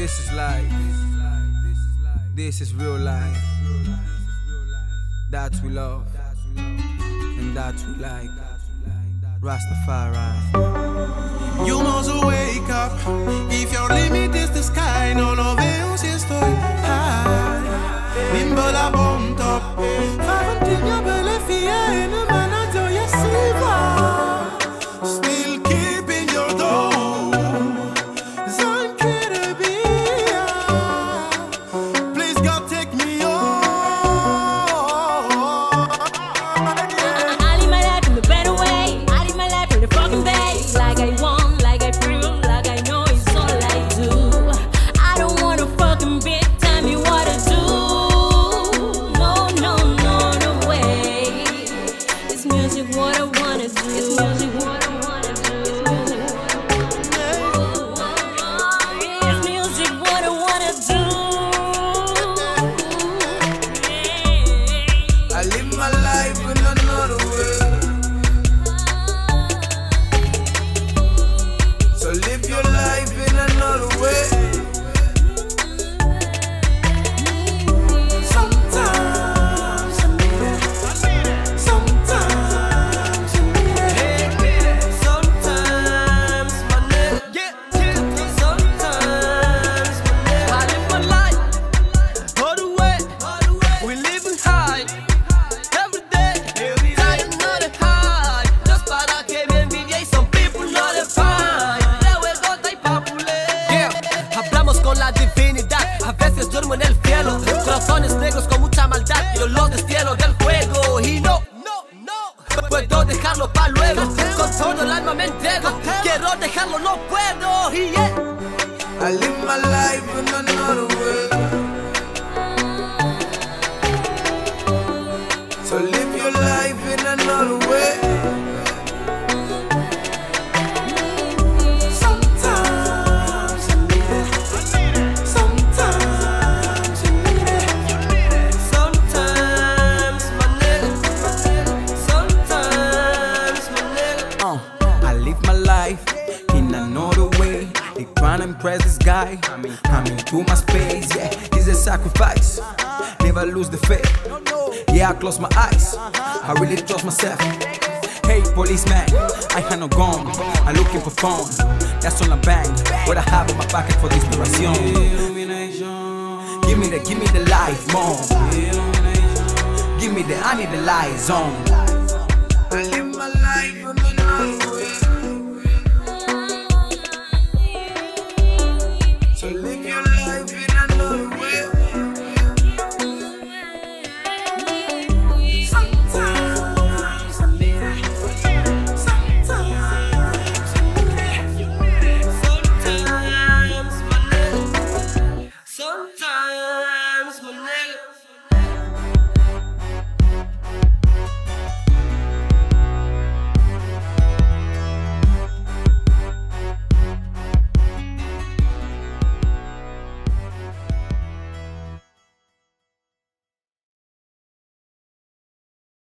This is life. This is real life. That we love and that we like. Rastafari. You must wake up. If your limit is the sky, no lo veo si estoy high. Nimble Duermo en el cielo. Corazones negros con mucha maldad. Yo los destielo del juego y no, no, no. Puedo dejarlo para luego. Con todo el alma me entrego. Quiero dejarlo, no puedo. Y yeah. I live my life in another way. Tryna impress this guy. I'm into my space, yeah. It's a sacrifice. Never lose the faith. Yeah, I close my eyes. I really trust myself. Hey, policeman, I have no gun. I'm looking for fun. That's all I bang. What I have in my pocket for this duration. Give me the, give me the life, mom. Give me the, I need the light zone.